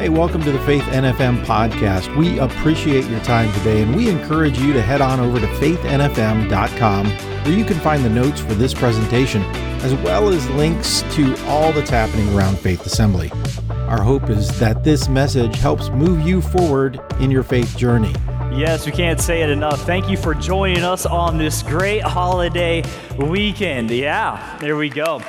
Hey, welcome to the Faith NFM podcast. We appreciate your time today and we encourage you to head on over to faithnfm.com where you can find the notes for this presentation as well as links to all that's happening around Faith Assembly. Our hope is that this message helps move you forward in your faith journey. Yes, we can't say it enough. Thank you for joining us on this great holiday weekend. Yeah, there we go.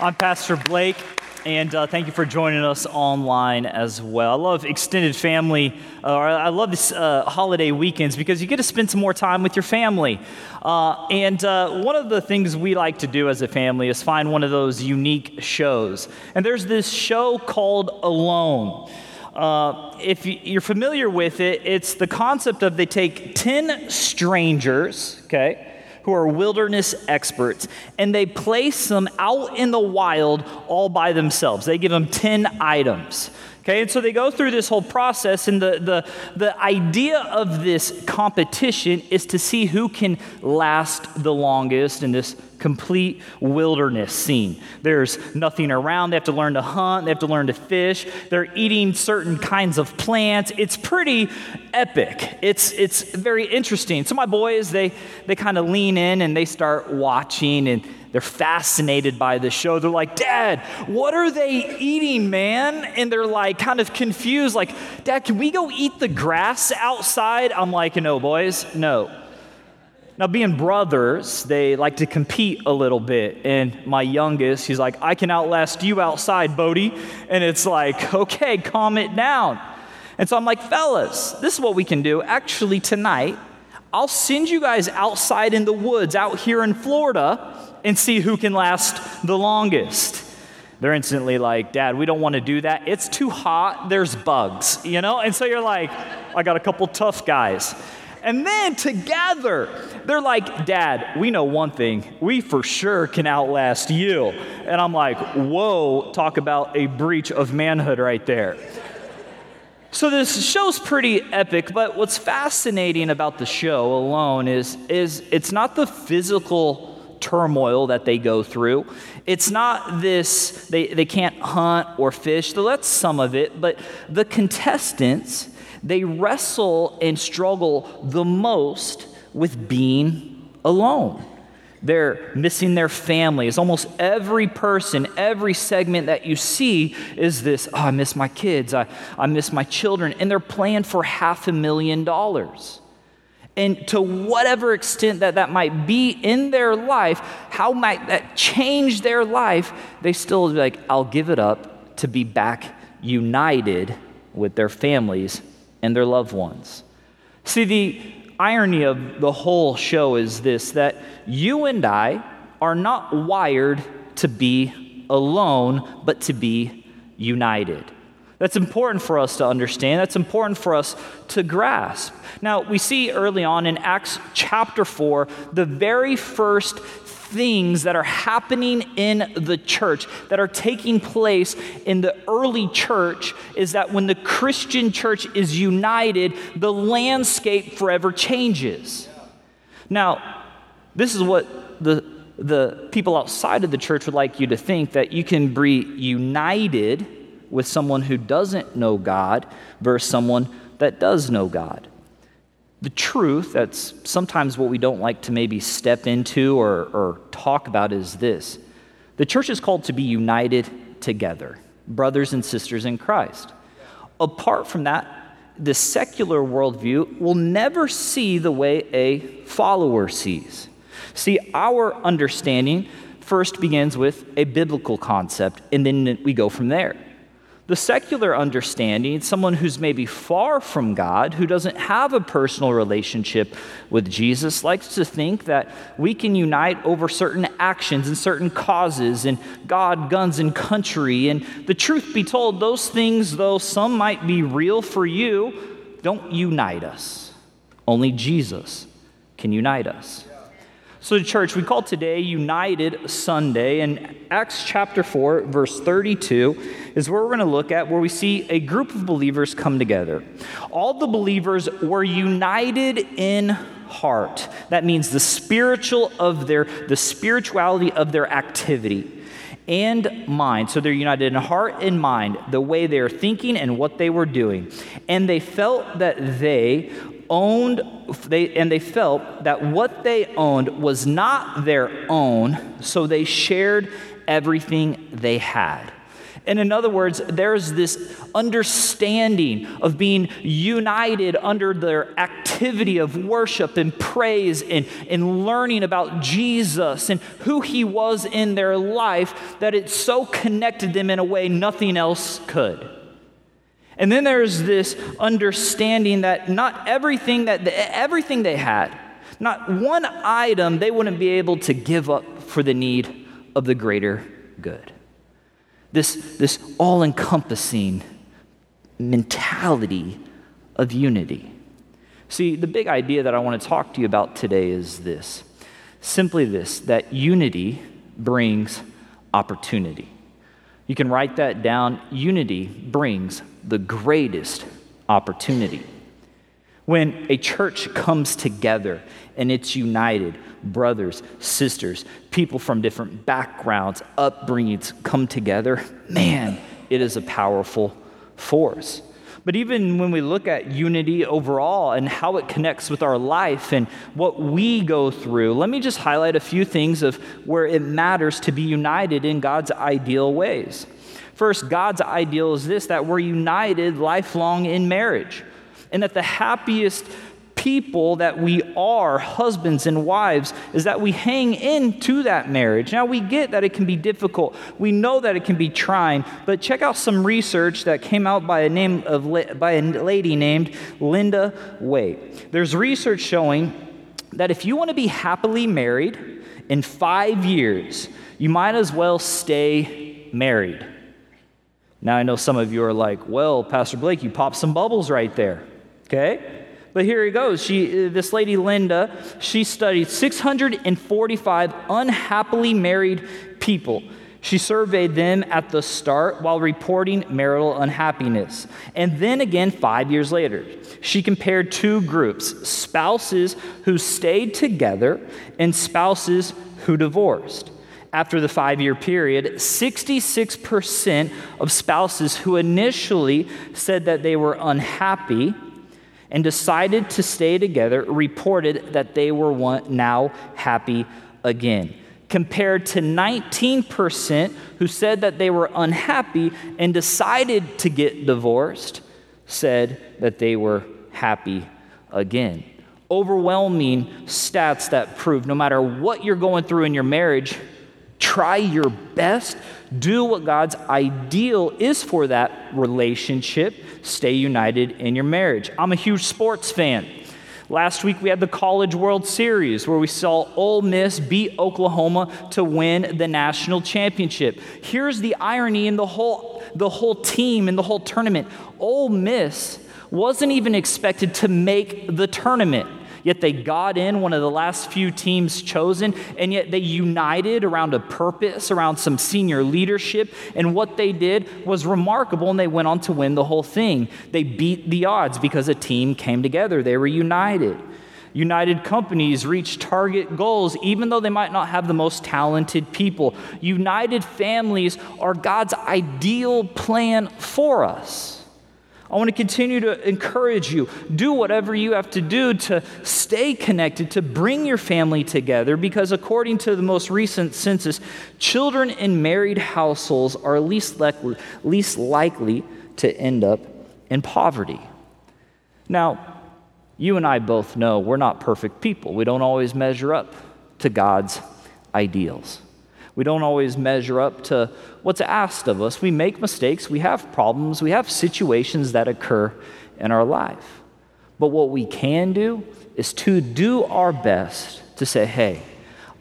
I'm Pastor Blake. And uh, thank you for joining us online as well. I love extended family, uh, I love this uh, holiday weekends because you get to spend some more time with your family. Uh, and uh, one of the things we like to do as a family is find one of those unique shows. And there's this show called Alone. Uh, if you're familiar with it, it's the concept of they take 10 strangers, okay? Who are wilderness experts, and they place them out in the wild all by themselves. They give them 10 items. Okay, and so they go through this whole process, and the, the, the idea of this competition is to see who can last the longest in this complete wilderness scene. There's nothing around. They have to learn to hunt, they have to learn to fish. They're eating certain kinds of plants. It's pretty epic. It's, it's very interesting. So, my boys, they, they kind of lean in and they start watching, and they're fascinated by the show. They're like, Dad, what are they eating, man? And they're like, kind of confused, like, Dad, can we go eat the grass outside? I'm like, No, boys, no. Now, being brothers, they like to compete a little bit. And my youngest, he's like, I can outlast you outside, Bodie. And it's like, okay, calm it down. And so I'm like, fellas, this is what we can do. Actually, tonight, I'll send you guys outside in the woods out here in Florida and see who can last the longest. They're instantly like, Dad, we don't want to do that. It's too hot. There's bugs, you know? And so you're like, I got a couple tough guys. And then together, they're like, Dad, we know one thing. We for sure can outlast you. And I'm like, whoa, talk about a breach of manhood right there. So this show's pretty epic, but what's fascinating about the show alone is, is it's not the physical turmoil that they go through. It's not this, they, they can't hunt or fish, though that's some of it, but the contestants, they wrestle and struggle the most with being alone. They're missing their families. Almost every person, every segment that you see is this oh, I miss my kids, I, I miss my children, and they're playing for half a million dollars. And to whatever extent that that might be in their life, how might that change their life, they still be like, I'll give it up to be back united with their families and their loved ones. See, the irony of the whole show is this that you and I are not wired to be alone, but to be united. That's important for us to understand. That's important for us to grasp. Now, we see early on in Acts chapter 4, the very first things that are happening in the church, that are taking place in the early church, is that when the Christian church is united, the landscape forever changes. Now, this is what the, the people outside of the church would like you to think that you can be united with someone who doesn't know God versus someone that does know God. The truth, that's sometimes what we don't like to maybe step into or, or talk about, is this the church is called to be united together, brothers and sisters in Christ. Apart from that, the secular worldview will never see the way a follower sees. See, our understanding first begins with a biblical concept, and then we go from there. The secular understanding, someone who's maybe far from God, who doesn't have a personal relationship with Jesus, likes to think that we can unite over certain actions and certain causes and God, guns, and country. And the truth be told, those things, though some might be real for you, don't unite us. Only Jesus can unite us. So, the church, we call today United Sunday, and Acts chapter 4, verse 32 is where we're going to look at, where we see a group of believers come together. All the believers were united in heart. That means the spiritual of their the spirituality of their activity and mind. So they're united in heart and mind, the way they're thinking and what they were doing. And they felt that they owned they and they felt that what they owned was not their own, so they shared everything they had. And in other words, there's this understanding of being united under their activity of worship and praise and, and learning about Jesus and who he was in their life that it so connected them in a way nothing else could. And then there's this understanding that not everything that everything they had, not one item they wouldn't be able to give up for the need of the greater good this, this all encompassing mentality of unity. See, the big idea that I want to talk to you about today is this simply this that unity brings opportunity. You can write that down. Unity brings the greatest opportunity. When a church comes together and it's united, brothers, sisters, people from different backgrounds, upbringings come together, man, it is a powerful force. But even when we look at unity overall and how it connects with our life and what we go through, let me just highlight a few things of where it matters to be united in God's ideal ways. First, God's ideal is this that we're united lifelong in marriage, and that the happiest people that we are, husbands and wives, is that we hang into that marriage. Now, we get that it can be difficult. We know that it can be trying, but check out some research that came out by a, name of, by a lady named Linda Waite. There's research showing that if you want to be happily married in five years, you might as well stay married. Now, I know some of you are like, well, Pastor Blake, you popped some bubbles right there. Okay? But here he goes. She, uh, this lady Linda, she studied 645 unhappily married people. She surveyed them at the start while reporting marital unhappiness. And then again, five years later, she compared two groups spouses who stayed together and spouses who divorced. After the five year period, 66% of spouses who initially said that they were unhappy and decided to stay together reported that they were one, now happy again, compared to 19% who said that they were unhappy and decided to get divorced, said that they were happy again. Overwhelming stats that prove no matter what you're going through in your marriage, try your best, do what God's ideal is for that relationship, stay united in your marriage. I'm a huge sports fan. Last week we had the College World Series where we saw Ole Miss beat Oklahoma to win the national championship. Here's the irony in the whole the whole team and the whole tournament. Ole Miss wasn't even expected to make the tournament. Yet they got in, one of the last few teams chosen, and yet they united around a purpose, around some senior leadership. And what they did was remarkable, and they went on to win the whole thing. They beat the odds because a team came together, they were united. United companies reach target goals even though they might not have the most talented people. United families are God's ideal plan for us. I want to continue to encourage you. Do whatever you have to do to stay connected, to bring your family together, because according to the most recent census, children in married households are least likely, least likely to end up in poverty. Now, you and I both know we're not perfect people. We don't always measure up to God's ideals. We don't always measure up to what's asked of us. We make mistakes, we have problems, we have situations that occur in our life. But what we can do is to do our best to say, hey,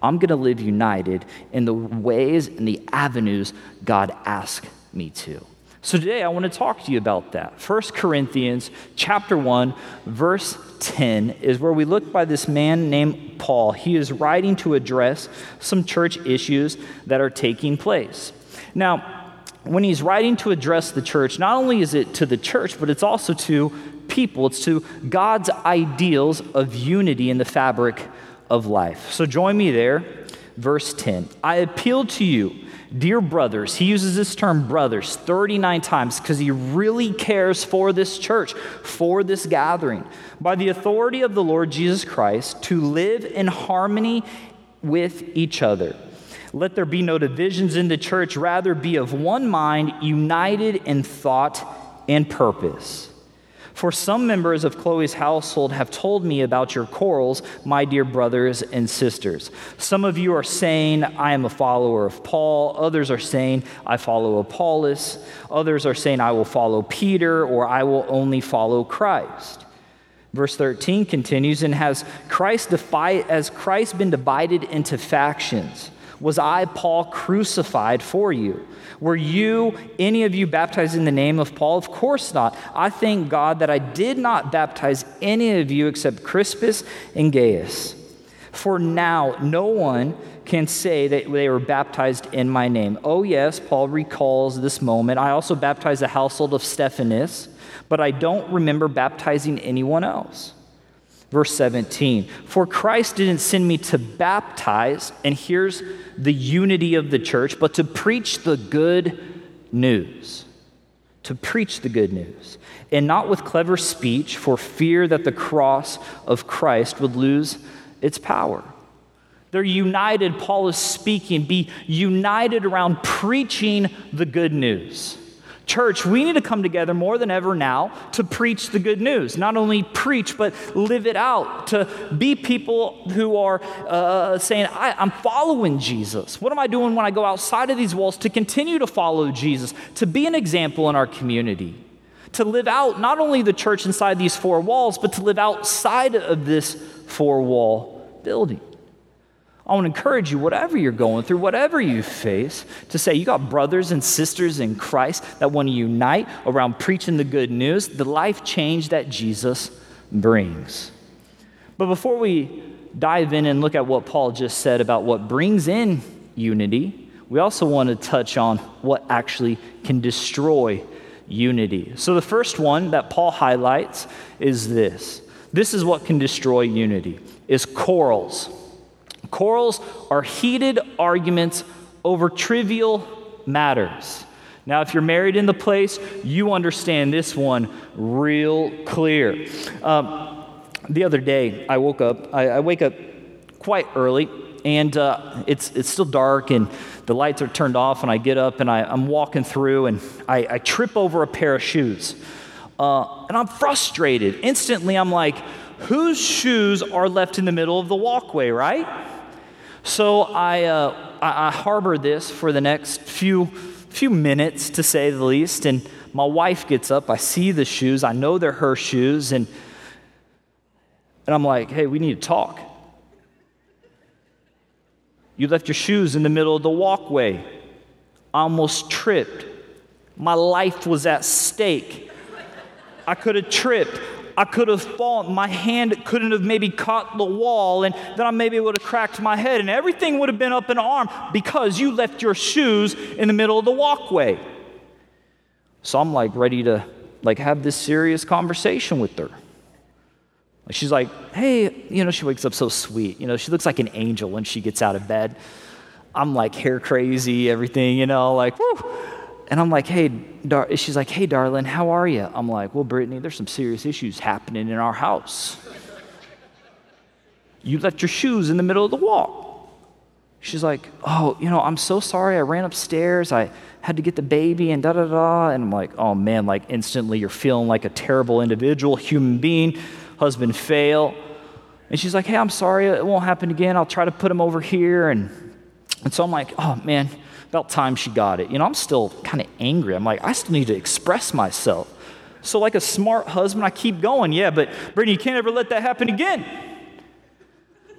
I'm going to live united in the ways and the avenues God asked me to. So today I want to talk to you about that. 1 Corinthians chapter 1 verse 10 is where we look by this man named Paul. He is writing to address some church issues that are taking place. Now, when he's writing to address the church, not only is it to the church, but it's also to people, it's to God's ideals of unity in the fabric of life. So join me there. Verse 10 I appeal to you, dear brothers. He uses this term brothers 39 times because he really cares for this church, for this gathering. By the authority of the Lord Jesus Christ, to live in harmony with each other. Let there be no divisions in the church, rather, be of one mind, united in thought and purpose. For some members of Chloe's household have told me about your quarrels, my dear brothers and sisters. Some of you are saying, I am a follower of Paul. Others are saying, I follow Apollos. Others are saying, I will follow Peter, or I will only follow Christ. Verse 13 continues, and has Christ defi- has Christ been divided into factions? Was I, Paul, crucified for you? Were you, any of you, baptized in the name of Paul? Of course not. I thank God that I did not baptize any of you except Crispus and Gaius. For now, no one can say that they were baptized in my name. Oh, yes, Paul recalls this moment. I also baptized the household of Stephanas, but I don't remember baptizing anyone else. Verse 17, for Christ didn't send me to baptize, and here's the unity of the church, but to preach the good news. To preach the good news. And not with clever speech, for fear that the cross of Christ would lose its power. They're united, Paul is speaking, be united around preaching the good news. Church, we need to come together more than ever now to preach the good news. Not only preach, but live it out. To be people who are uh, saying, I, I'm following Jesus. What am I doing when I go outside of these walls to continue to follow Jesus? To be an example in our community. To live out not only the church inside these four walls, but to live outside of this four wall building. I want to encourage you, whatever you're going through, whatever you face, to say you got brothers and sisters in Christ that want to unite around preaching the good news, the life change that Jesus brings. But before we dive in and look at what Paul just said about what brings in unity, we also want to touch on what actually can destroy unity. So the first one that Paul highlights is this. This is what can destroy unity is quarrels. Quarrels are heated arguments over trivial matters. Now, if you're married in the place, you understand this one real clear. Um, the other day, I woke up, I, I wake up quite early, and uh, it's, it's still dark, and the lights are turned off, and I get up and I, am walking through, and I, I, trip over a pair of shoes. Uh, and I'm frustrated. Instantly, I'm like, whose shoes are left in the middle of the walkway, right? So I, uh, I, I harbor this for the next few, few minutes, to say the least. And my wife gets up. I see the shoes. I know they're her shoes. And, and I'm like, hey, we need to talk. You left your shoes in the middle of the walkway. I almost tripped. My life was at stake. I could have tripped. I could have fallen. My hand couldn't have maybe caught the wall, and then I maybe would have cracked my head, and everything would have been up in arm because you left your shoes in the middle of the walkway. So I'm like ready to like have this serious conversation with her. She's like, hey, you know, she wakes up so sweet. You know, she looks like an angel when she gets out of bed. I'm like hair crazy, everything, you know, like, whoo. And I'm like, hey, Dar-, she's like, hey, darling, how are you? I'm like, well, Brittany, there's some serious issues happening in our house. You left your shoes in the middle of the walk. She's like, oh, you know, I'm so sorry. I ran upstairs. I had to get the baby and da da da. And I'm like, oh man, like instantly you're feeling like a terrible individual, human being, husband fail. And she's like, hey, I'm sorry. It won't happen again. I'll try to put him over here. And, and so I'm like, oh man, about time she got it. You know, I'm still kind of angry. I'm like, I still need to express myself. So, like a smart husband, I keep going. Yeah, but Brittany, you can't ever let that happen again.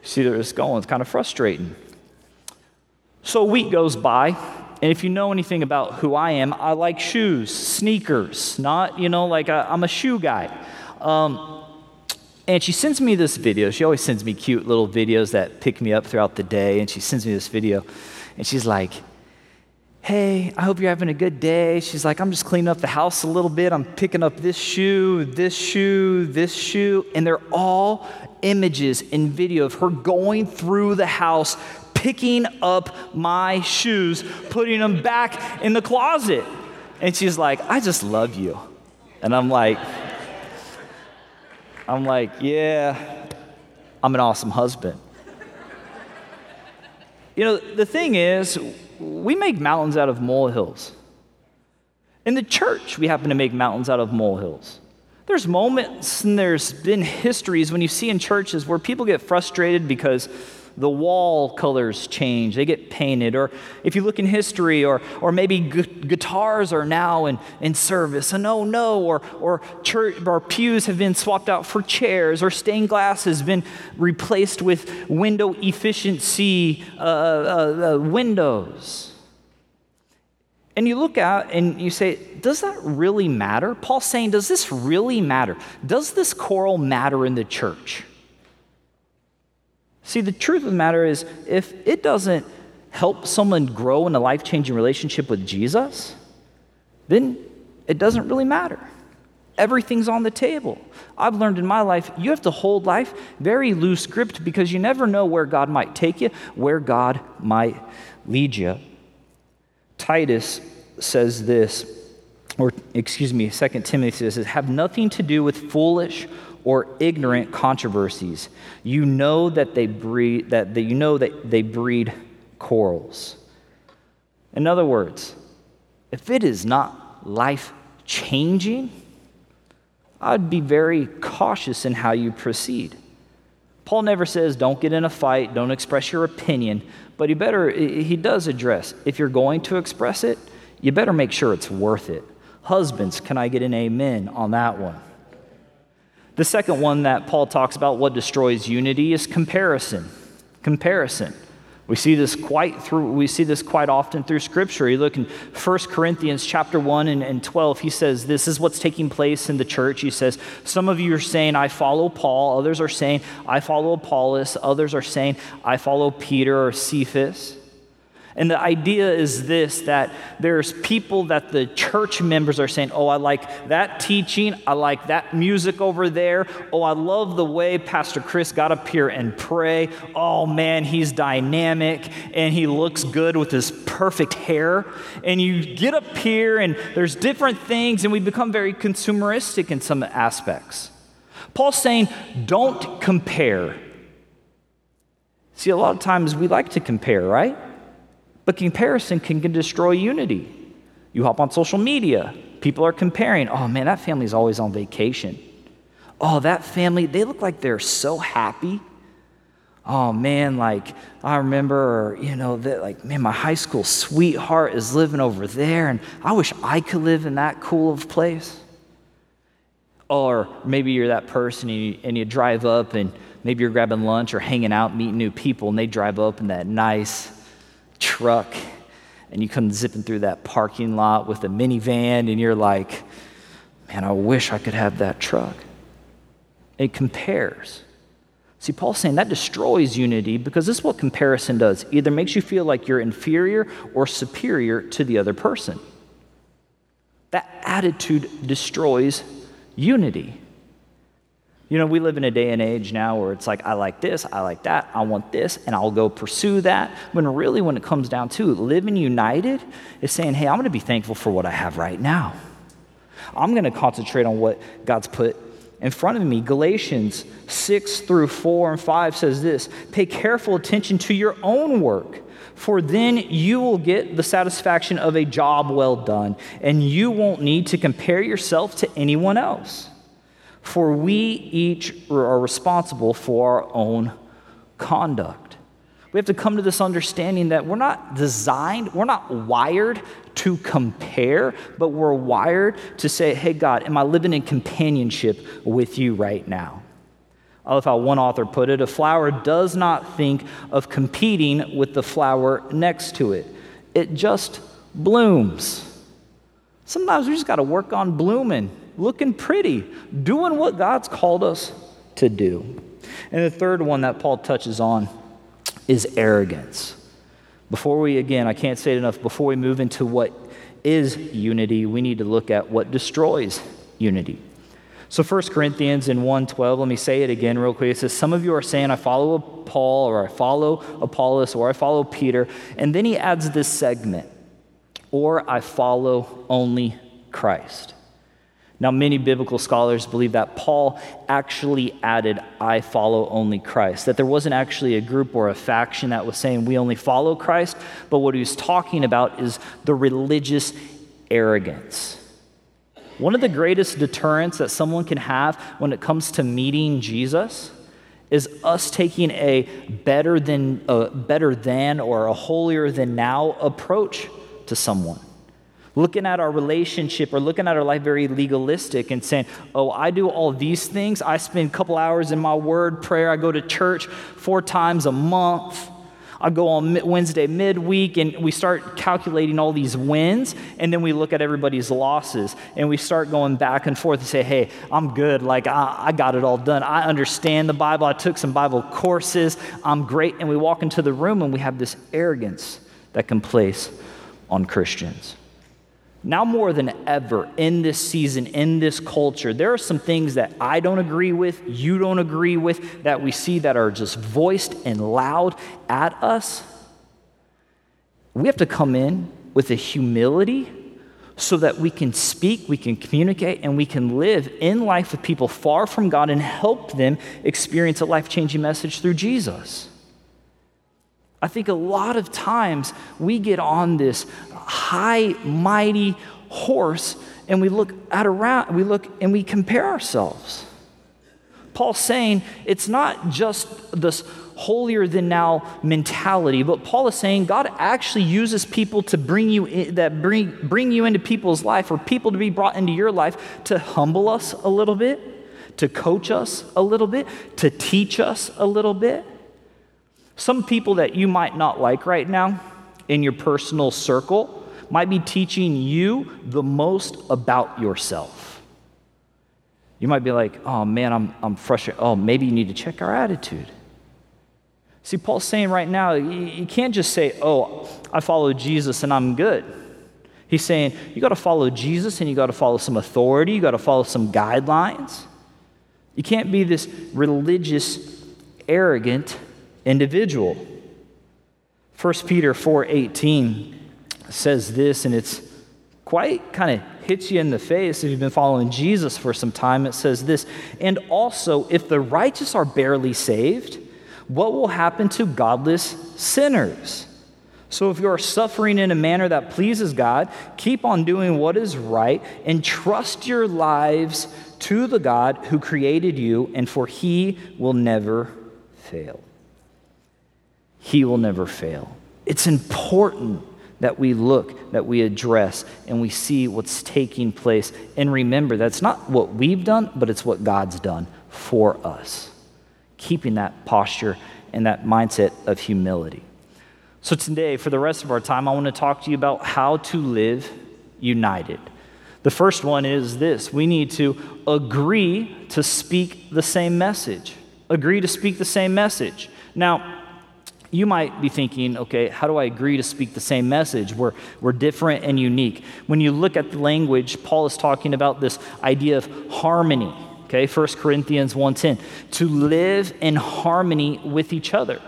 See, where it's going. It's kind of frustrating. So, a week goes by, and if you know anything about who I am, I like shoes, sneakers, not, you know, like i am a shoe guy. Um, and she sends me this video. She always sends me cute little videos that pick me up throughout the day. And she sends me this video. And she's like, Hey, I hope you're having a good day. She's like, I'm just cleaning up the house a little bit. I'm picking up this shoe, this shoe, this shoe. And they're all images and video of her going through the house, picking up my shoes, putting them back in the closet. And she's like, I just love you. And I'm like, I'm like, yeah, I'm an awesome husband. You know, the thing is, we make mountains out of molehills. In the church, we happen to make mountains out of molehills. There's moments and there's been histories when you see in churches where people get frustrated because the wall colors change, they get painted. Or if you look in history, or, or maybe gu- guitars are now in, in service, and oh no, or, or, church, or pews have been swapped out for chairs, or stained glass has been replaced with window efficiency uh, uh, uh, windows. And you look out and you say, does that really matter? Paul's saying, does this really matter? Does this choral matter in the church? See, the truth of the matter is, if it doesn't help someone grow in a life changing relationship with Jesus, then it doesn't really matter. Everything's on the table. I've learned in my life, you have to hold life very loose gripped because you never know where God might take you, where God might lead you. Titus says this, or excuse me, 2 Timothy says, have nothing to do with foolish or ignorant controversies. You know that they breed that, that you know that they breed quarrels. In other words, if it is not life changing, I'd be very cautious in how you proceed. Paul never says don't get in a fight, don't express your opinion, but he better he does address if you're going to express it, you better make sure it's worth it. Husbands, can I get an amen on that one? The second one that Paul talks about, what destroys unity, is comparison. Comparison. We see this quite through we see this quite often through scripture. You look in 1 Corinthians chapter 1 and, and 12, he says, This is what's taking place in the church. He says, Some of you are saying, I follow Paul, others are saying, I follow Apollos, others are saying, I follow Peter or Cephas. And the idea is this that there's people that the church members are saying, Oh, I like that teaching. I like that music over there. Oh, I love the way Pastor Chris got up here and pray. Oh, man, he's dynamic and he looks good with his perfect hair. And you get up here and there's different things, and we become very consumeristic in some aspects. Paul's saying, Don't compare. See, a lot of times we like to compare, right? But comparison can, can destroy unity. You hop on social media, people are comparing. Oh man, that family's always on vacation. Oh, that family, they look like they're so happy. Oh man, like I remember, you know, that like, man, my high school sweetheart is living over there, and I wish I could live in that cool of place. Or maybe you're that person and you, and you drive up and maybe you're grabbing lunch or hanging out, meeting new people, and they drive up in that nice truck and you come zipping through that parking lot with a minivan and you're like, man, I wish I could have that truck. It compares. See, Paul's saying that destroys unity because this is what comparison does. Either makes you feel like you're inferior or superior to the other person. That attitude destroys unity. You know, we live in a day and age now where it's like, I like this, I like that, I want this, and I'll go pursue that. When really, when it comes down to living united is saying, hey, I'm going to be thankful for what I have right now. I'm going to concentrate on what God's put in front of me. Galatians 6 through 4 and 5 says this Pay careful attention to your own work, for then you will get the satisfaction of a job well done, and you won't need to compare yourself to anyone else for we each are responsible for our own conduct. We have to come to this understanding that we're not designed, we're not wired to compare, but we're wired to say, hey, God, am I living in companionship with you right now? I love how one author put it a flower does not think of competing with the flower next to it, it just blooms. Sometimes we just got to work on blooming looking pretty, doing what God's called us to do. And the third one that Paul touches on is arrogance. Before we, again, I can't say it enough, before we move into what is unity, we need to look at what destroys unity. So 1 Corinthians in 1:12, let me say it again real quick. It says, Some of you are saying, I follow Paul, or I follow Apollos, or I follow Peter. And then he adds this segment, or I follow only Christ. Now, many biblical scholars believe that Paul actually added, I follow only Christ. That there wasn't actually a group or a faction that was saying, we only follow Christ, but what he was talking about is the religious arrogance. One of the greatest deterrents that someone can have when it comes to meeting Jesus is us taking a better than, a better than or a holier than now approach to someone looking at our relationship or looking at our life very legalistic and saying, oh, I do all these things. I spend a couple hours in my word prayer. I go to church four times a month. I go on Wednesday midweek and we start calculating all these wins and then we look at everybody's losses and we start going back and forth and say, hey, I'm good. Like, I, I got it all done. I understand the Bible. I took some Bible courses. I'm great. And we walk into the room and we have this arrogance that can place on Christians. Now, more than ever in this season, in this culture, there are some things that I don't agree with, you don't agree with, that we see that are just voiced and loud at us. We have to come in with a humility so that we can speak, we can communicate, and we can live in life with people far from God and help them experience a life changing message through Jesus. I think a lot of times we get on this high, mighty horse and we look at around, we look and we compare ourselves. Paul's saying it's not just this holier than now mentality, but Paul is saying God actually uses people to bring you in, that bring, bring you into people's life or people to be brought into your life to humble us a little bit, to coach us a little bit, to teach us a little bit. Some people that you might not like right now in your personal circle might be teaching you the most about yourself. You might be like, oh man, I'm, I'm frustrated. Oh, maybe you need to check our attitude. See, Paul's saying right now, you can't just say, oh, I follow Jesus and I'm good. He's saying, you got to follow Jesus and you got to follow some authority, you got to follow some guidelines. You can't be this religious, arrogant individual. 1 Peter 4:18 says this and it's quite kind of hits you in the face if you've been following Jesus for some time. It says this, and also if the righteous are barely saved, what will happen to godless sinners? So, if you are suffering in a manner that pleases God, keep on doing what is right and trust your lives to the God who created you, and for he will never fail he will never fail. It's important that we look, that we address, and we see what's taking place. And remember, that's not what we've done, but it's what God's done for us. Keeping that posture and that mindset of humility. So, today, for the rest of our time, I want to talk to you about how to live united. The first one is this we need to agree to speak the same message. Agree to speak the same message. Now, you might be thinking, okay, how do I agree to speak the same message? We're, we're different and unique. When you look at the language, Paul is talking about this idea of harmony. Okay, 1 Corinthians 1:10, to live in harmony with each other.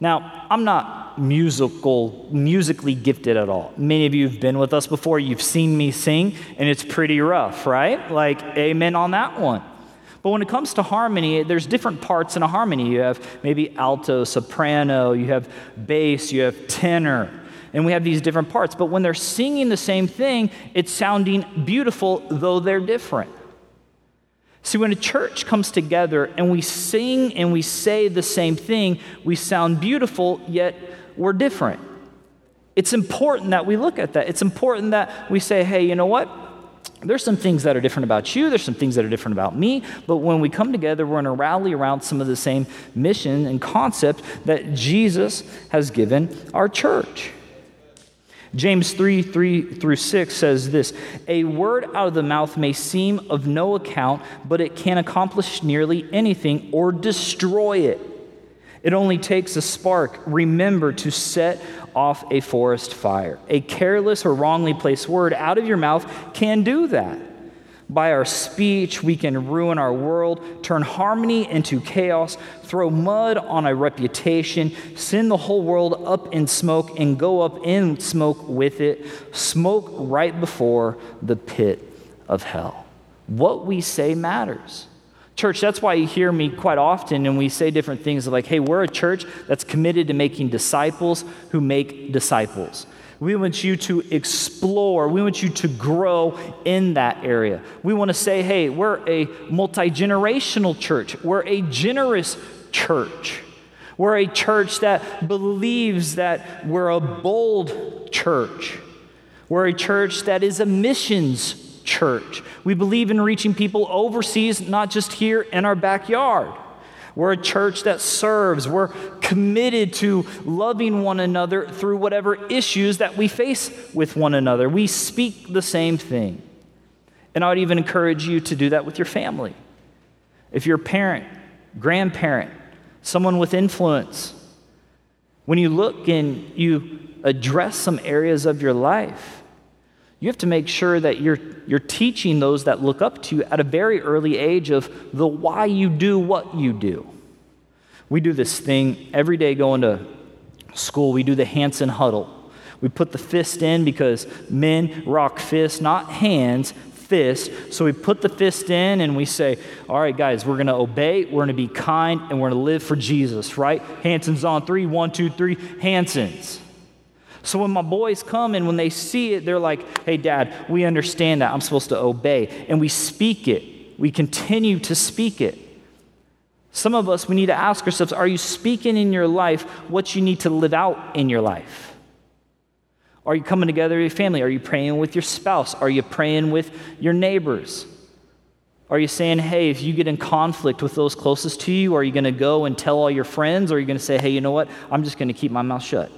Now, I'm not musical, musically gifted at all. Many of you have been with us before, you've seen me sing, and it's pretty rough, right? Like, amen on that one. But when it comes to harmony, there's different parts in a harmony. You have maybe alto, soprano, you have bass, you have tenor, and we have these different parts. But when they're singing the same thing, it's sounding beautiful, though they're different. See, when a church comes together and we sing and we say the same thing, we sound beautiful, yet we're different. It's important that we look at that. It's important that we say, hey, you know what? There's some things that are different about you, there's some things that are different about me, but when we come together, we're going to rally around some of the same mission and concept that Jesus has given our church. James 3 3 through 6 says this A word out of the mouth may seem of no account, but it can accomplish nearly anything or destroy it. It only takes a spark. Remember to set off a forest fire. A careless or wrongly placed word out of your mouth can do that. By our speech, we can ruin our world, turn harmony into chaos, throw mud on a reputation, send the whole world up in smoke, and go up in smoke with it, smoke right before the pit of hell. What we say matters. Church, that's why you hear me quite often and we say different things like, hey, we're a church that's committed to making disciples who make disciples. We want you to explore. We want you to grow in that area. We want to say, hey, we're a multi generational church. We're a generous church. We're a church that believes that we're a bold church. We're a church that is a missions church. We believe in reaching people overseas, not just here in our backyard. We're a church that serves. We're committed to loving one another through whatever issues that we face with one another. We speak the same thing. And I would even encourage you to do that with your family. If you're a parent, grandparent, someone with influence, when you look and you address some areas of your life, you have to make sure that you're, you're teaching those that look up to you at a very early age of the why you do what you do. We do this thing every day going to school. We do the Hanson huddle. We put the fist in because men rock fists, not hands, fist. So we put the fist in and we say, All right, guys, we're going to obey, we're going to be kind, and we're going to live for Jesus, right? Hanson's on three, one, two, three, Hanson's. So when my boys come and when they see it, they're like, hey, dad, we understand that. I'm supposed to obey. And we speak it. We continue to speak it. Some of us, we need to ask ourselves are you speaking in your life what you need to live out in your life? Are you coming together with your family? Are you praying with your spouse? Are you praying with your neighbors? Are you saying, hey, if you get in conflict with those closest to you, are you going to go and tell all your friends? Or are you going to say, hey, you know what? I'm just going to keep my mouth shut?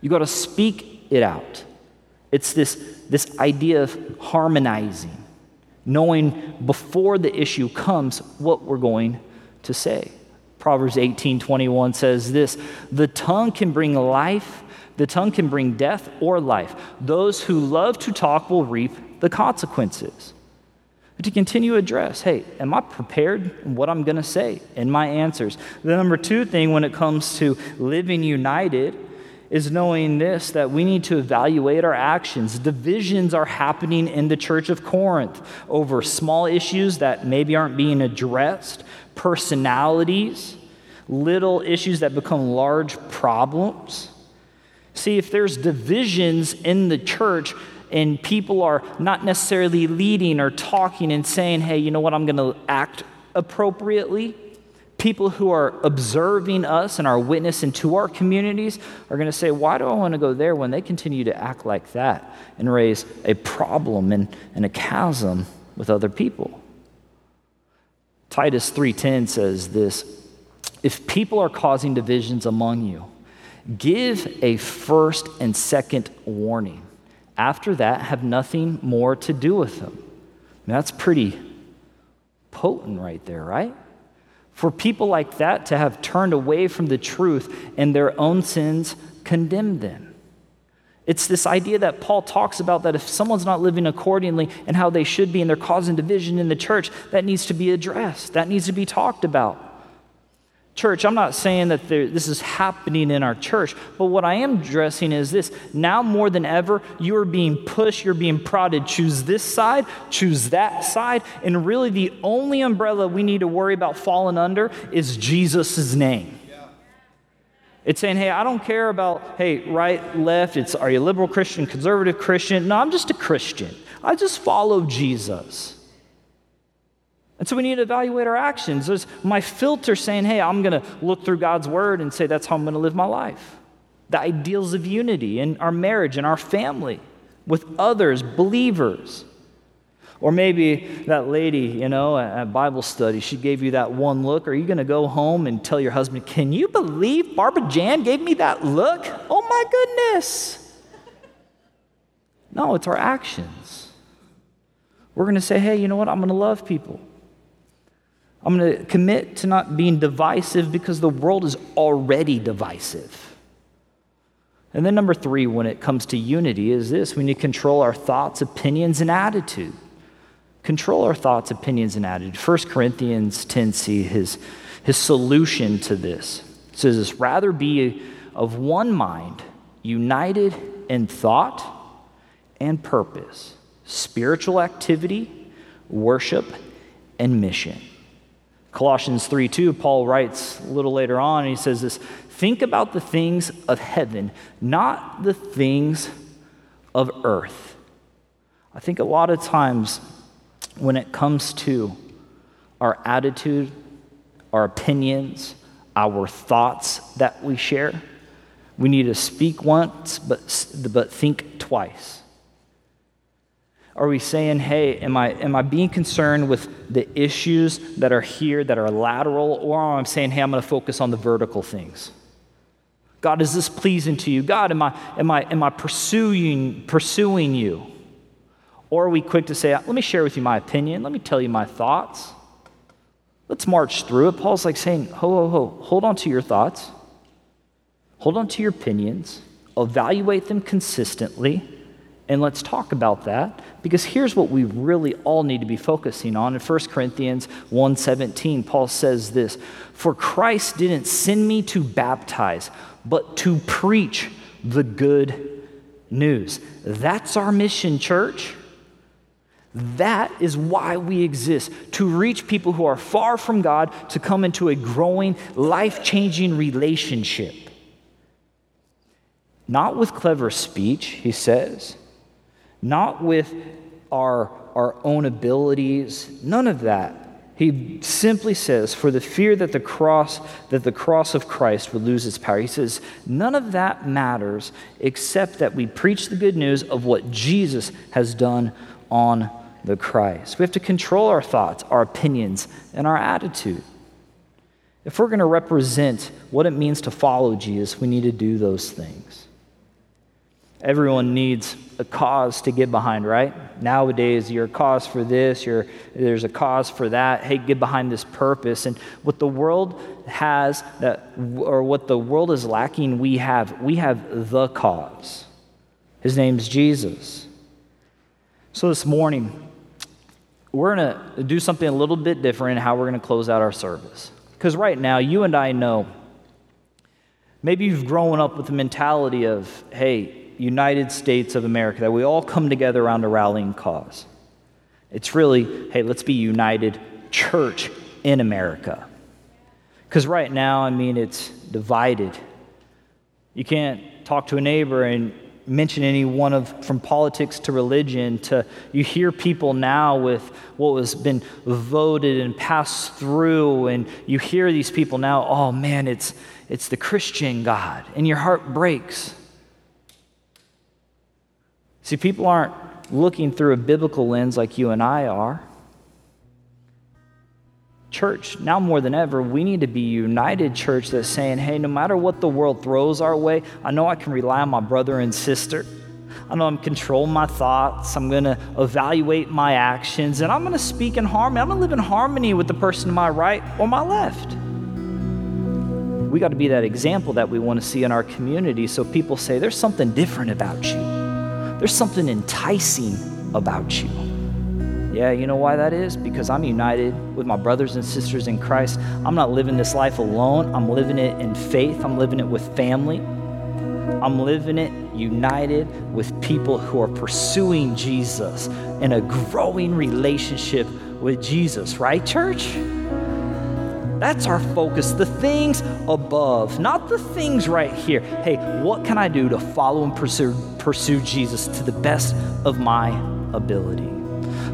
You got to speak it out. It's this, this idea of harmonizing, knowing before the issue comes what we're going to say. Proverbs 18 21 says this The tongue can bring life, the tongue can bring death or life. Those who love to talk will reap the consequences. to continue address hey, am I prepared in what I'm going to say in my answers? The number two thing when it comes to living united is knowing this that we need to evaluate our actions. Divisions are happening in the church of Corinth over small issues that maybe aren't being addressed, personalities, little issues that become large problems. See, if there's divisions in the church, and people are not necessarily leading or talking and saying, hey, you know what, I'm going to act appropriately, people who are observing us and our witness into our communities are going to say, Why do I want to go there when they continue to act like that and raise a problem and, and a chasm with other people? Titus 3:10 says this, if people are causing divisions among you, give a first and second warning. After that, have nothing more to do with them. that's pretty potent right there, right? For people like that to have turned away from the truth and their own sins condemn them. It's this idea that Paul talks about that if someone's not living accordingly and how they should be and they're causing division in the church, that needs to be addressed, that needs to be talked about. Church, I'm not saying that there, this is happening in our church, but what I am addressing is this. Now more than ever, you are being pushed, you're being prodded. Choose this side, choose that side, and really the only umbrella we need to worry about falling under is Jesus' name. It's saying, hey, I don't care about, hey, right, left. It's, are you liberal Christian, conservative Christian? No, I'm just a Christian. I just follow Jesus. And so we need to evaluate our actions. There's my filter saying, hey, I'm going to look through God's word and say, that's how I'm going to live my life. The ideals of unity in our marriage and our family with others, believers. Or maybe that lady, you know, at Bible study, she gave you that one look. Are you going to go home and tell your husband, Can you believe Barbara Jan gave me that look? Oh my goodness. No, it's our actions. We're going to say, Hey, you know what? I'm going to love people. I'm going to commit to not being divisive because the world is already divisive. And then, number three, when it comes to unity, is this we need to control our thoughts, opinions, and attitude. Control our thoughts, opinions, and attitude. 1 Corinthians 10 see his, his solution to this. It says this rather be of one mind, united in thought and purpose, spiritual activity, worship, and mission. Colossians 3 2, Paul writes a little later on, he says this Think about the things of heaven, not the things of earth. I think a lot of times when it comes to our attitude, our opinions, our thoughts that we share, we need to speak once, but, but think twice. Are we saying, hey, am I, am I being concerned with the issues that are here that are lateral, or am I saying, hey, I'm going to focus on the vertical things? God, is this pleasing to you? God, am I, am I, am I pursuing, pursuing you? Or are we quick to say, let me share with you my opinion, let me tell you my thoughts? Let's march through it. Paul's like saying, ho, ho, ho, hold on to your thoughts, hold on to your opinions, evaluate them consistently and let's talk about that because here's what we really all need to be focusing on. In 1 Corinthians 1:17, Paul says this, "For Christ didn't send me to baptize, but to preach the good news." That's our mission, church. That is why we exist to reach people who are far from God to come into a growing, life changing relationship. Not with clever speech, he says, not with our, our own abilities, none of that. He simply says, for the fear that the cross, that the cross of Christ would lose its power. He says, none of that matters except that we preach the good news of what Jesus has done on the Christ. We have to control our thoughts, our opinions, and our attitude. If we're going to represent what it means to follow Jesus, we need to do those things. Everyone needs a cause to get behind, right? Nowadays, you're cause for this, you're, there's a cause for that. Hey, get behind this purpose. And what the world has, that, or what the world is lacking, we have. We have the cause. His name's Jesus. So this morning, we're going to do something a little bit different in how we're going to close out our service. Because right now, you and I know, maybe you've grown up with the mentality of, hey, United States of America, that we all come together around a rallying cause. It's really, hey, let's be united church in America. Because right now, I mean, it's divided. You can't talk to a neighbor and mention any one of from politics to religion to you hear people now with what has been voted and passed through and you hear these people now oh man it's it's the christian god and your heart breaks See, people aren't looking through a biblical lens like you and I are. Church, now more than ever, we need to be united church that's saying, hey, no matter what the world throws our way, I know I can rely on my brother and sister. I know I'm controlling my thoughts. I'm going to evaluate my actions, and I'm going to speak in harmony. I'm going to live in harmony with the person to my right or my left. We got to be that example that we want to see in our community so people say, there's something different about you. There's something enticing about you. Yeah, you know why that is? Because I'm united with my brothers and sisters in Christ. I'm not living this life alone. I'm living it in faith. I'm living it with family. I'm living it united with people who are pursuing Jesus in a growing relationship with Jesus, right, church? That's our focus, the things above, not the things right here. Hey, what can I do to follow and pursue, pursue Jesus to the best of my ability?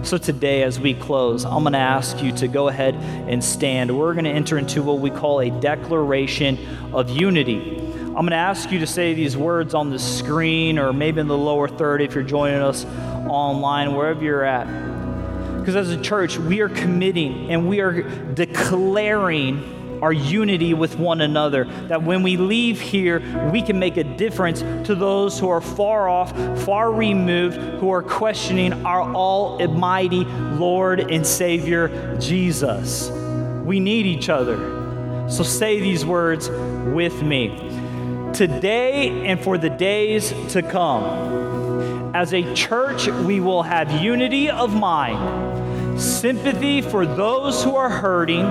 So, today, as we close, I'm going to ask you to go ahead and stand. We're going to enter into what we call a declaration of unity. I'm going to ask you to say these words on the screen or maybe in the lower third if you're joining us online, wherever you're at. Because as a church, we are committing and we are declaring our unity with one another. That when we leave here, we can make a difference to those who are far off, far removed, who are questioning our almighty Lord and Savior, Jesus. We need each other. So say these words with me. Today and for the days to come, as a church, we will have unity of mind, sympathy for those who are hurting,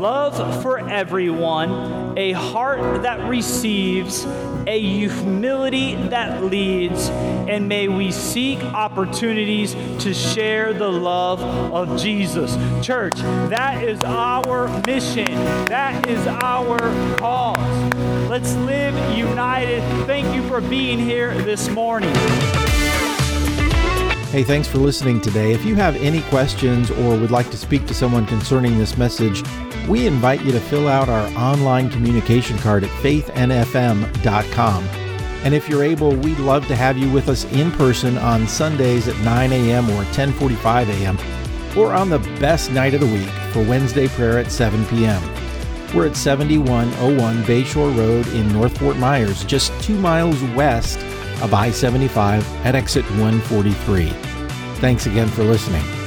love for everyone, a heart that receives, a humility that leads, and may we seek opportunities to share the love of Jesus. Church, that is our mission, that is our cause. Let's live united. Thank you for being here this morning. Hey, thanks for listening today. If you have any questions or would like to speak to someone concerning this message, we invite you to fill out our online communication card at faithnfm.com. And if you're able, we'd love to have you with us in person on Sundays at 9 a.m. or 10:45 a.m. or on the best night of the week for Wednesday prayer at 7 p.m. We're at 7101 Bayshore Road in North Fort Myers, just 2 miles west of I 75 at exit 143. Thanks again for listening.